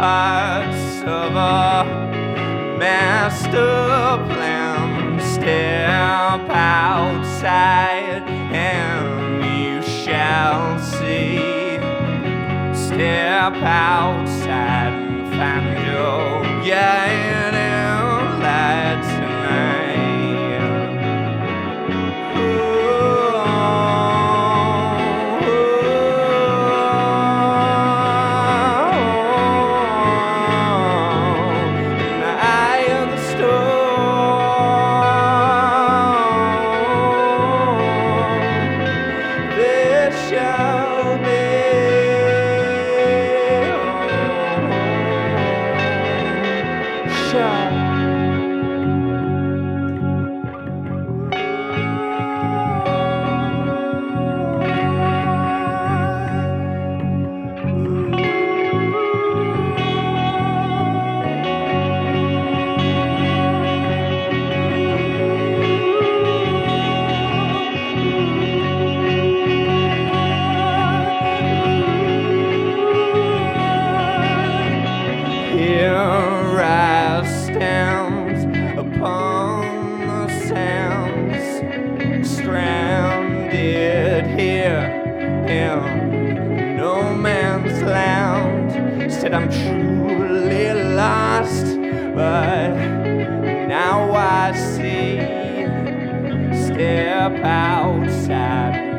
parts of a master plan. Step outside and you shall see. Step outside and find your guiding be Said I'm truly lost, but now I see. Step outside